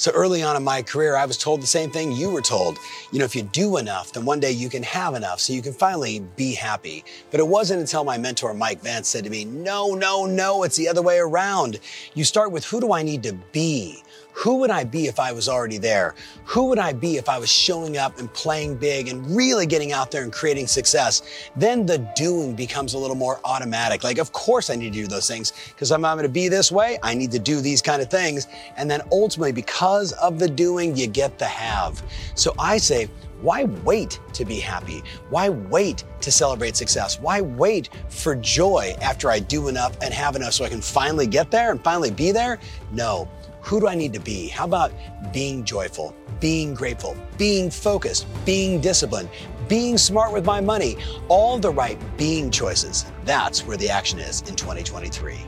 So early on in my career, I was told the same thing you were told. You know, if you do enough, then one day you can have enough so you can finally be happy. But it wasn't until my mentor, Mike Vance, said to me, no, no, no, it's the other way around. You start with who do I need to be? Who would I be if I was already there? Who would I be if I was showing up and playing big and really getting out there and creating success? Then the doing becomes a little more automatic. Like, of course I need to do those things because I'm, going to be this way. I need to do these kind of things. And then ultimately, because of the doing, you get the have. So I say, why wait to be happy? Why wait to celebrate success? Why wait for joy after I do enough and have enough so I can finally get there and finally be there? No. Who do I need to be? How about being joyful, being grateful, being focused, being disciplined, being smart with my money? All the right being choices. That's where the action is in 2023.